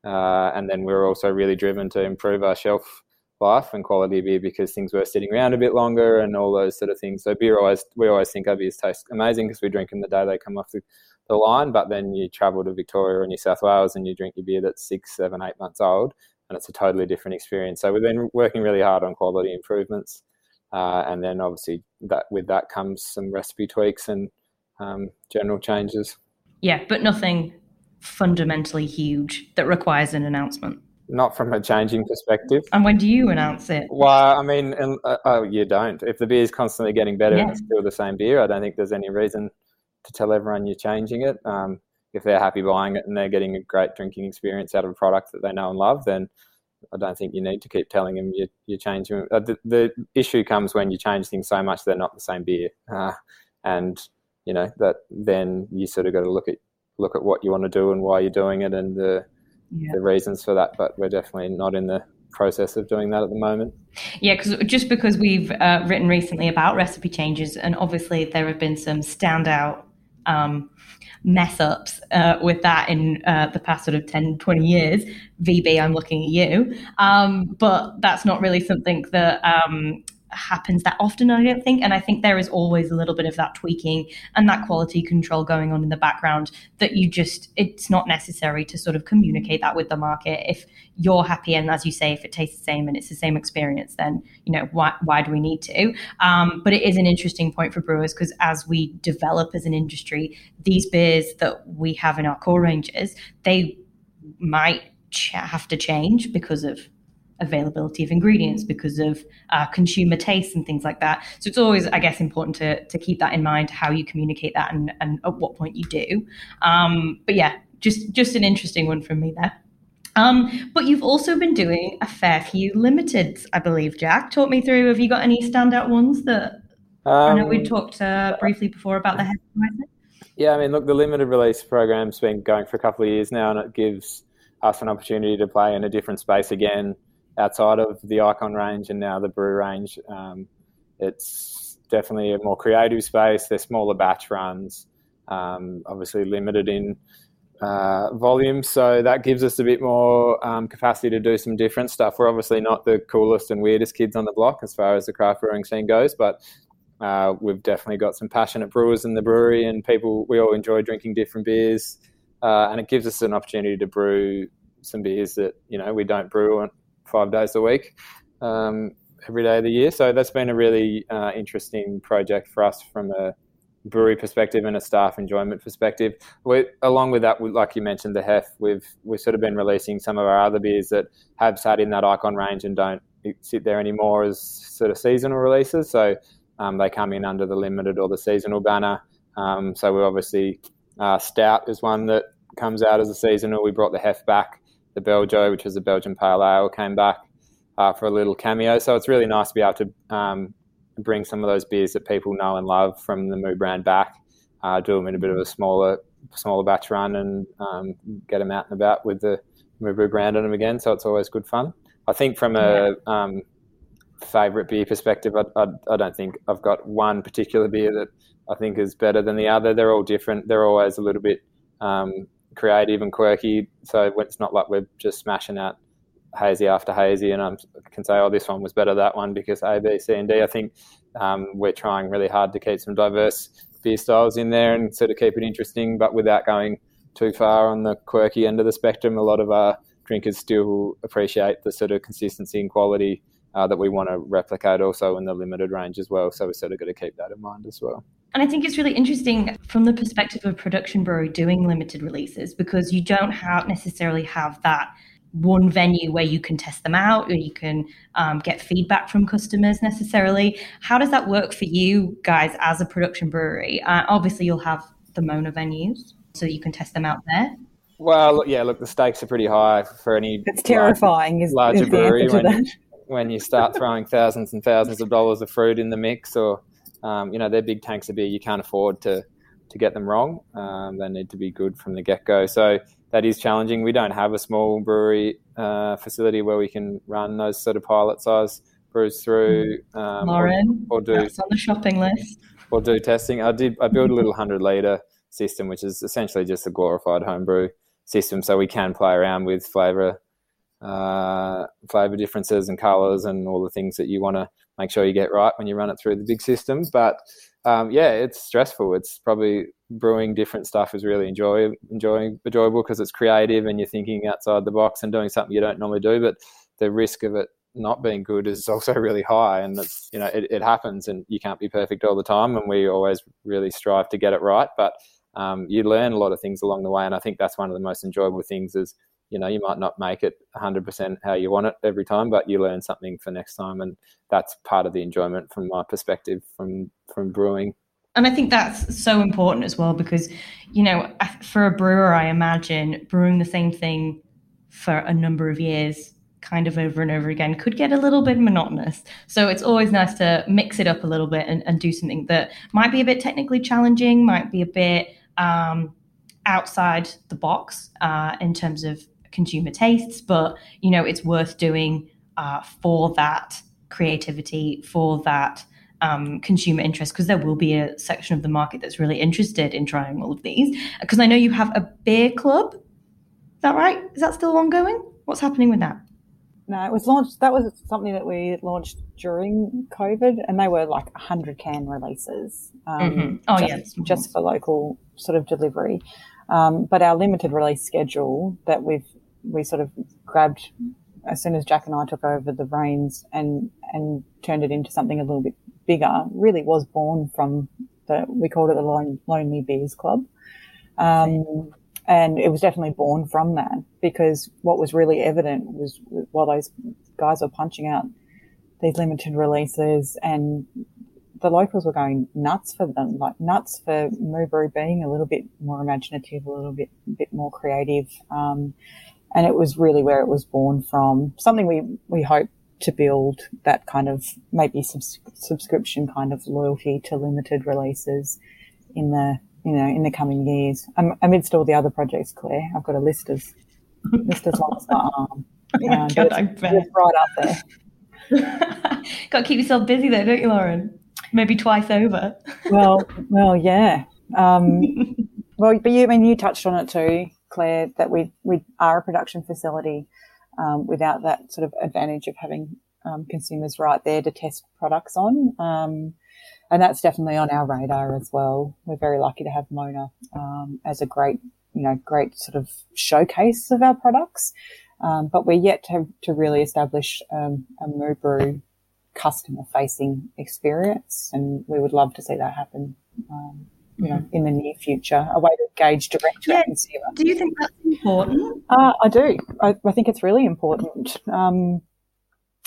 uh, and then we we're also really driven to improve our shelf life and quality of beer because things were sitting around a bit longer and all those sort of things. So beer always we always think our beers taste amazing because we drink them the day they come off the the line, but then you travel to Victoria or New South Wales and you drink your beer that's six, seven, eight months old, and it's a totally different experience. So we've been working really hard on quality improvements, uh, and then obviously that with that comes some recipe tweaks and um, general changes. Yeah, but nothing fundamentally huge that requires an announcement. Not from a changing perspective. And when do you announce it? Well, I mean, uh, oh, you don't. If the beer is constantly getting better yeah. and it's still the same beer, I don't think there's any reason to tell everyone you're changing it. Um, if they're happy buying it and they're getting a great drinking experience out of a product that they know and love, then I don't think you need to keep telling them you, you're changing. Uh, the, the, issue comes when you change things so much they're not the same beer, uh, and you know that then you sort of got to look at look at what you want to do and why you're doing it and the yeah. the reasons for that. But we're definitely not in the process of doing that at the moment. Yeah, because just because we've uh, written recently about recipe changes, and obviously there have been some standout um, mess ups uh, with that in uh, the past sort of 10, 20 years. VB, I'm looking at you. Um, but that's not really something that um, happens that often, I don't think. And I think there is always a little bit of that tweaking and that quality control going on in the background that you just, it's not necessary to sort of communicate that with the market. If you're happy, and as you say, if it tastes the same and it's the same experience, then, you know, why, why do we need to? Um, but it is an interesting point for brewers because as we develop as an industry, these beers that we have in our core ranges, they might have to change because of availability of ingredients because of uh, consumer tastes and things like that. So it's always, I guess, important to, to keep that in mind, how you communicate that and, and at what point you do. Um, but yeah, just, just an interesting one from me there. Um, but you've also been doing a fair few limiteds, I believe, Jack. Talk me through, have you got any standout ones that um, I know we um, talked uh, briefly before about the head Yeah, I mean, look, the limited release program's been going for a couple of years now, and it gives us an opportunity to play in a different space again outside of the Icon range and now the Brew range. Um, it's definitely a more creative space. They're smaller batch runs, um, obviously limited in uh, volume, so that gives us a bit more um, capacity to do some different stuff. We're obviously not the coolest and weirdest kids on the block as far as the craft brewing scene goes, but uh, we've definitely got some passionate brewers in the brewery, and people we all enjoy drinking different beers, uh, and it gives us an opportunity to brew some beers that you know we don't brew five days a week, um, every day of the year. So that's been a really uh, interesting project for us from a brewery perspective and a staff enjoyment perspective. We, along with that, like you mentioned, the Hef, we've we've sort of been releasing some of our other beers that have sat in that icon range and don't sit there anymore as sort of seasonal releases. So um, they come in under the limited or the seasonal banner. Um, so we obviously uh, Stout is one that comes out as a seasonal. We brought the Hef back the Belgio, which was a Belgian pale ale, came back uh, for a little cameo. So it's really nice to be able to um, bring some of those beers that people know and love from the Moo brand back, uh, do them in a bit of a smaller smaller batch run, and um, get them out and about with the Moo brand on them again. So it's always good fun. I think from a um, favorite beer perspective, I, I, I, don't think I've got one particular beer that I think is better than the other. They're all different. They're always a little bit um, creative and quirky. So it's not like we're just smashing out hazy after hazy, and I can say, oh, this one was better that one because A, B, C, and D. I think um, we're trying really hard to keep some diverse beer styles in there and sort of keep it interesting, but without going too far on the quirky end of the spectrum. A lot of our drinkers still appreciate the sort of consistency and quality uh, that we want to replicate also in the limited range as well. So we sort of got to keep that in mind as well. And I think it's really interesting from the perspective of production brewery doing limited releases because you don't have necessarily have that one venue where you can test them out or you can um, get feedback from customers necessarily. How does that work for you guys as a production brewery? Uh, obviously, you'll have the Mona venues so you can test them out there. Well, yeah, look, the stakes are pretty high for any. It's terrifying. Large, is, larger is brewery when, that. when you start throwing thousands and thousands of dollars of fruit in the mix, or um, you know, they're big tanks of beer. You can't afford to to get them wrong. Um, they need to be good from the get go. So that is challenging. We don't have a small brewery uh, facility where we can run those sort of pilot size brews through. Um, Lauren, or, or do that's on the shopping list. Or do testing. I did. I built a little hundred liter system, which is essentially just a glorified homebrew system, so we can play around with flavor, uh, flavor differences and colors and all the things that you want to make sure you get right when you run it through the big system. But um, yeah, it's stressful. It's probably brewing different stuff is really enjoy, enjoyable because it's creative and you're thinking outside the box and doing something you don't normally do. But the risk of it not being good is also really high, and you know it, it happens, and you can't be perfect all the time, and we always really strive to get it right. But um, you learn a lot of things along the way, and I think that's one of the most enjoyable things is you know you might not make it 100% how you want it every time but you learn something for next time and that's part of the enjoyment from my perspective from from brewing. And i think that's so important as well because you know for a brewer i imagine brewing the same thing for a number of years kind of over and over again could get a little bit monotonous. So it's always nice to mix it up a little bit and, and do something that might be a bit technically challenging might be a bit um, outside the box uh, in terms of consumer tastes, but you know it's worth doing uh, for that creativity, for that um, consumer interest, because there will be a section of the market that's really interested in trying all of these. Because I know you have a beer club. Is that right? Is that still ongoing? What's happening with that? No, it was launched. That was something that we launched during COVID, and they were like hundred can releases. Um, mm-hmm. Oh just, yes, just for local sort of delivery. Um, but our limited release schedule that we've we sort of grabbed as soon as Jack and I took over the reins and and turned it into something a little bit bigger. Really was born from the we called it the Lone, Lonely Beers Club, um, and it was definitely born from that because what was really evident was while those guys were punching out these limited releases and the locals were going nuts for them, like nuts for Moo being a little bit more imaginative, a little bit, bit more creative. Um, and it was really where it was born from. Something we we hope to build that kind of maybe subs- subscription kind of loyalty to limited releases in the you know in the coming years. Um, amidst all the other projects, Claire, I've got a list as list as long as my arm. [laughs] God, it's right up there. [laughs] got to keep yourself busy though, don't you, Lauren? Maybe twice over. well, well, yeah. Um, [laughs] well, but you I mean you touched on it too. Claire, that we, we are a production facility um, without that sort of advantage of having um, consumers right there to test products on. Um, and that's definitely on our radar as well. We're very lucky to have Mona um, as a great, you know, great sort of showcase of our products. Um, but we're yet to, to really establish um, a Moo customer facing experience. And we would love to see that happen you know, in the near future, a way to engage direct to yeah. consumer. Do you think that's important? Uh, I do. I, I, think it's really important. Um,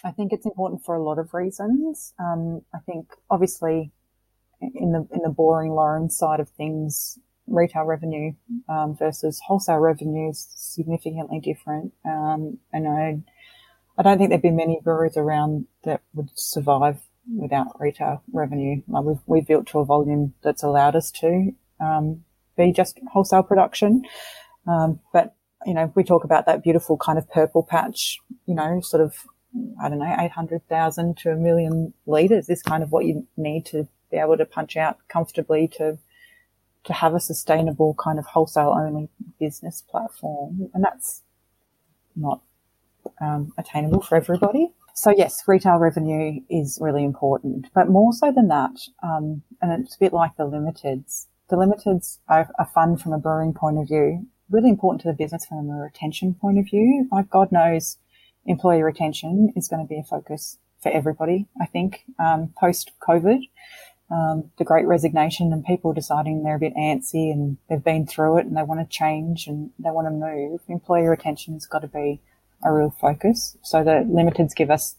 I think it's important for a lot of reasons. Um, I think obviously in the in the boring Lauren side of things, retail revenue um, versus wholesale revenue is significantly different. Um, and I, I don't think there'd be many breweries around that would survive without retail revenue. Like we've, we've built to a volume that's allowed us to um, be just wholesale production. Um, but, you know, we talk about that beautiful kind of purple patch, you know, sort of, I don't know, 800,000 to a million litres is kind of what you need to be able to punch out comfortably to, to have a sustainable kind of wholesale only business platform. And that's not um, attainable for everybody. So yes, retail revenue is really important, but more so than that, um, and it's a bit like the limiteds. The limiteds are, are fun from a brewing point of view, really important to the business from a retention point of view. Like God knows, employee retention is going to be a focus for everybody, I think, um, post COVID. Um, the great resignation and people deciding they're a bit antsy and they've been through it and they want to change and they want to move. Employee retention has got to be a real focus. So the limiteds give us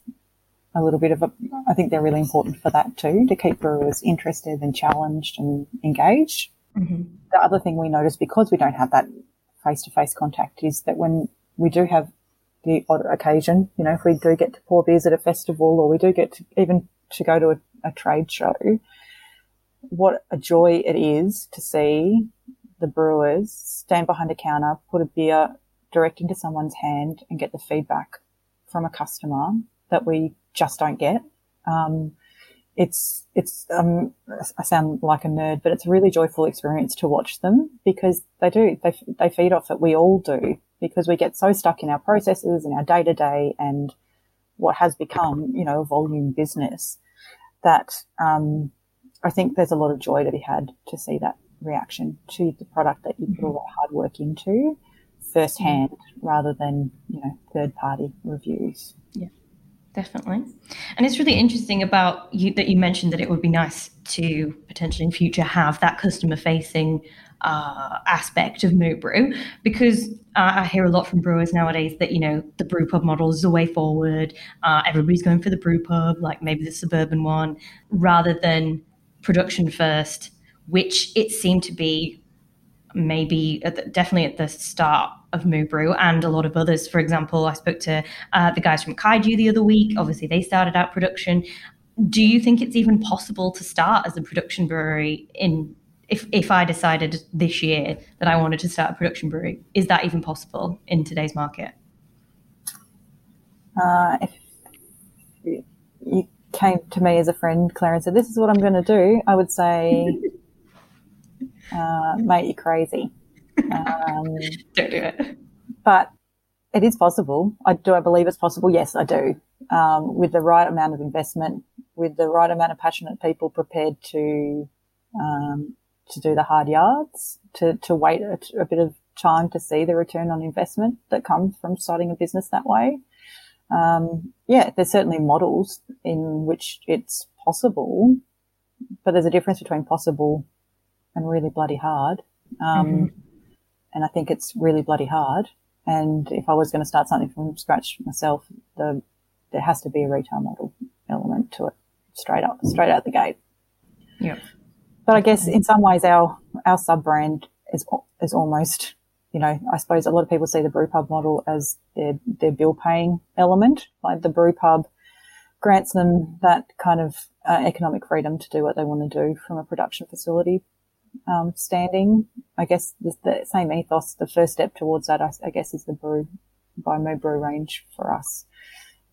a little bit of a, I think they're really important for that too, to keep brewers interested and challenged and engaged. Mm-hmm. The other thing we notice because we don't have that face to face contact is that when we do have the odd occasion, you know, if we do get to pour beers at a festival or we do get to even to go to a, a trade show, what a joy it is to see the brewers stand behind a counter, put a beer direct into someone's hand and get the feedback from a customer that we just don't get. Um, it's, it's, um, I sound like a nerd, but it's a really joyful experience to watch them because they do, they, they feed off it. We all do because we get so stuck in our processes and our day to day and what has become, you know, a volume business that, um, I think there's a lot of joy to be had to see that reaction to the product that you put a lot of hard work into firsthand rather than, you know, third party reviews. Yeah, definitely. And it's really interesting about you that you mentioned that it would be nice to potentially in future have that customer facing uh, aspect of Moo Brew because uh, I hear a lot from brewers nowadays that you know the brew pub model is the way forward. Uh, everybody's going for the brew pub, like maybe the suburban one, rather than production first, which it seemed to be maybe at the, definitely at the start of Moo Brew and a lot of others. For example, I spoke to uh, the guys from Kaiju the other week. Obviously, they started out production. Do you think it's even possible to start as a production brewery in if if I decided this year that I wanted to start a production brewery? Is that even possible in today's market? Uh, if you came to me as a friend, Claire, and said, "This is what I'm going to do," I would say, [laughs] uh, "Mate, you're crazy." Um, [laughs] Don't do it. But it is possible. I do. I believe it's possible. Yes, I do. Um, with the right amount of investment, with the right amount of passionate people prepared to um, to do the hard yards, to to wait a, a bit of time to see the return on investment that comes from starting a business that way um, yeah, there's certainly models in which it's possible, but there's a difference between possible and really bloody hard. Um, mm-hmm. And I think it's really bloody hard. And if I was going to start something from scratch myself, the, there has to be a retail model element to it straight up, straight out the gate. Yeah. But I guess in some ways our, our sub brand is, is almost you know, I suppose a lot of people see the brew pub model as their, their bill paying element. Like the brew pub grants them that kind of uh, economic freedom to do what they want to do from a production facility um, standing. I guess the, the, same ethos, the first step towards that, I, I guess, is the brew by Moo Brew range for us.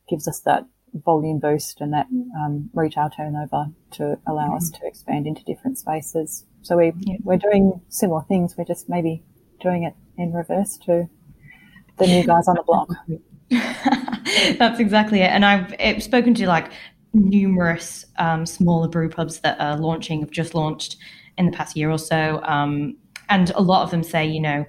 Gives us that volume boost and that um, retail turnover to allow mm-hmm. us to expand into different spaces. So we, yeah. we're doing similar things. We're just maybe doing it in reverse to the new guys on the block. [laughs] That's exactly it. And I've spoken to like numerous um, smaller brew pubs that are launching, have just launched in the past year or so. Um, and a lot of them say, you know,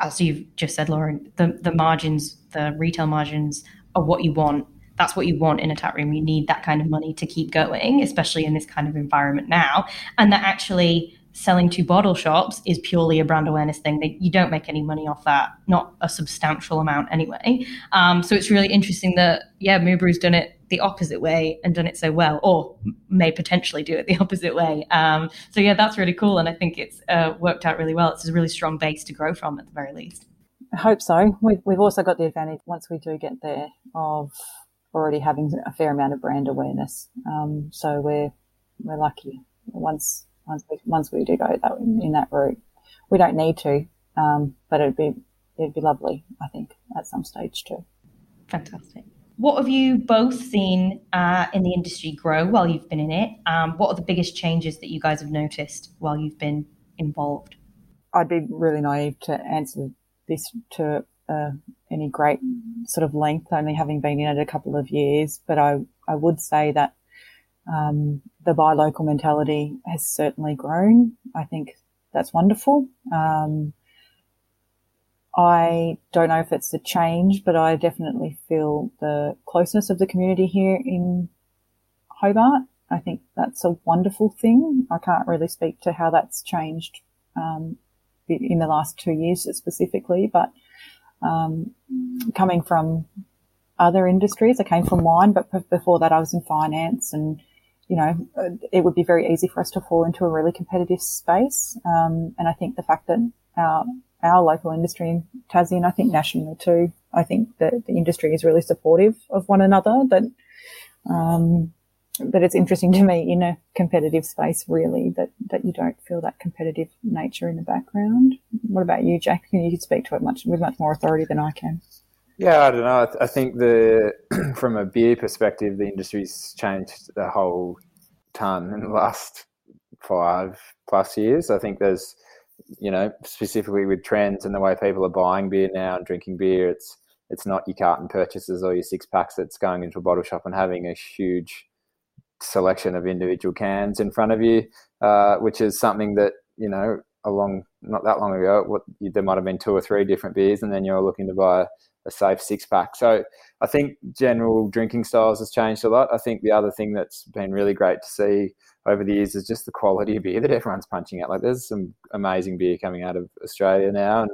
as you've just said, Lauren, the, the margins, the retail margins are what you want. That's what you want in a tap room. You need that kind of money to keep going, especially in this kind of environment now. And that actually selling to bottle shops is purely a brand awareness thing. They, you don't make any money off that, not a substantial amount anyway. Um, so it's really interesting that, yeah, Brew's done it the opposite way and done it so well, or may potentially do it the [laughs] opposite way. Um, so yeah, that's really cool. And I think it's uh, worked out really well. It's a really strong base to grow from at the very least. I hope so. We've, we've also got the advantage once we do get there of already having a fair amount of brand awareness. Um, so we're, we're lucky once once we once we do go that in that route. We don't need to, um, but it'd be it'd be lovely, I think, at some stage too. Fantastic. What have you both seen uh, in the industry grow while you've been in it? Um, what are the biggest changes that you guys have noticed while you've been involved? I'd be really naive to answer this to uh, any great sort of length, only having been in it a couple of years. But I, I would say that um, the buy local mentality has certainly grown. I think that's wonderful. Um, I don't know if it's a change, but I definitely feel the closeness of the community here in Hobart. I think that's a wonderful thing. I can't really speak to how that's changed um, in the last two years specifically, but um, coming from other industries, I came from wine, but before that I was in finance and you know, it would be very easy for us to fall into a really competitive space. Um, and I think the fact that our, our local industry in Tassie and I think nationally too, I think that the industry is really supportive of one another, that, um, but it's interesting to me in a competitive space, really, that, that you don't feel that competitive nature in the background. What about you, Jack? Can you can speak to it much with much more authority than I can. Yeah, I don't know. I, th- I think the [clears throat] from a beer perspective, the industry's changed a whole ton in the last five plus years. I think there's, you know, specifically with trends and the way people are buying beer now and drinking beer, it's it's not your carton purchases or your six packs that's going into a bottle shop and having a huge selection of individual cans in front of you, uh, which is something that you know along not that long ago, what there might have been two or three different beers, and then you're looking to buy a safe six pack. So I think general drinking styles has changed a lot. I think the other thing that's been really great to see over the years is just the quality of beer that everyone's punching out. Like there's some amazing beer coming out of Australia now, and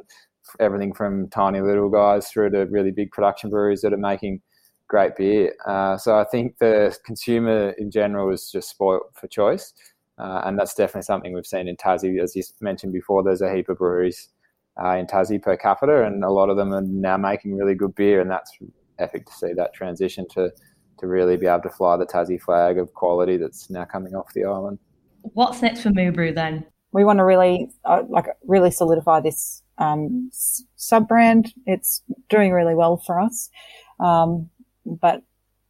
everything from tiny little guys through to really big production breweries that are making great beer. Uh, so I think the consumer in general is just spoilt for choice. Uh, and that's definitely something we've seen in Tassie. As you mentioned before, there's a heap of breweries uh, in Tassie per capita, and a lot of them are now making really good beer, and that's epic to see that transition to to really be able to fly the Tassie flag of quality that's now coming off the island. What's next for Moo Brew then? We want to really uh, like really solidify this um, sub brand. It's doing really well for us, um, but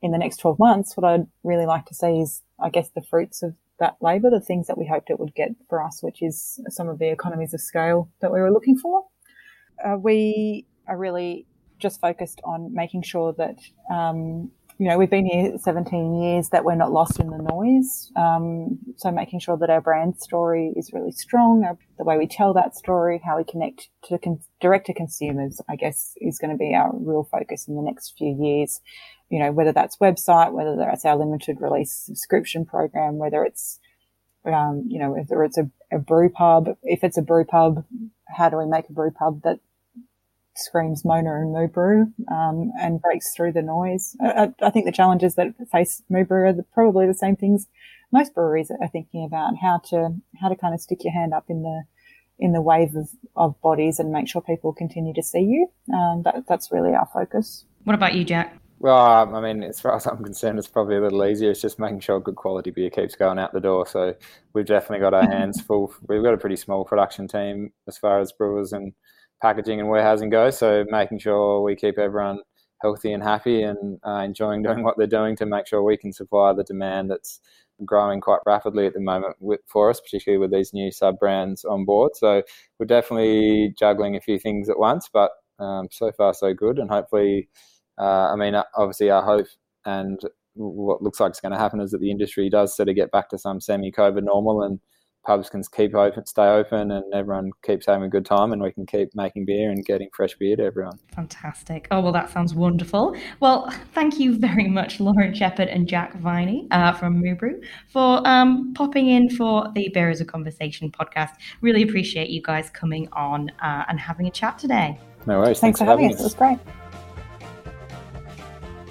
in the next 12 months, what I'd really like to see is, I guess, the fruits of that labour, the things that we hoped it would get for us, which is some of the economies of scale that we were looking for. Uh, we are really just focused on making sure that, um, you know, we've been here 17 years, that we're not lost in the noise. Um, so making sure that our brand story is really strong, our, the way we tell that story, how we connect to con- direct to consumers, I guess, is going to be our real focus in the next few years you know, whether that's website, whether that's our limited release subscription program, whether it's, um, you know, whether it's a, a brew pub, if it's a brew pub, how do we make a brew pub that screams Mona and Moo Brew, um, and breaks through the noise. I, I, think the challenges that face Moo Brew are the, probably the same things most breweries are thinking about how to, how to kind of stick your hand up in the, in the wave of, of bodies and make sure people continue to see you. Um, that, that's really our focus. What about you, Jack? Well, I mean, as far as I'm concerned, it's probably a little easier. It's just making sure good quality beer keeps going out the door. So we've definitely got our [laughs] hands full. We've got a pretty small production team as far as brewers and packaging and warehousing go. So making sure we keep everyone healthy and happy and uh, enjoying doing what they're doing to make sure we can supply the demand that's growing quite rapidly at the moment with, for us, particularly with these new sub brands on board. So we're definitely juggling a few things at once, but um, so far so good, and hopefully I mean, uh, obviously, our hope and what looks like is going to happen is that the industry does sort of get back to some semi-COVID normal, and pubs can keep open, stay open, and everyone keeps having a good time, and we can keep making beer and getting fresh beer to everyone. Fantastic! Oh well, that sounds wonderful. Well, thank you very much, Lauren Sheppard and Jack Viney uh, from Moo Brew for um, popping in for the Beer is a Conversation podcast. Really appreciate you guys coming on uh, and having a chat today. No worries. Thanks, Thanks for having us. us. It was great.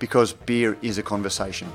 because beer is a conversation.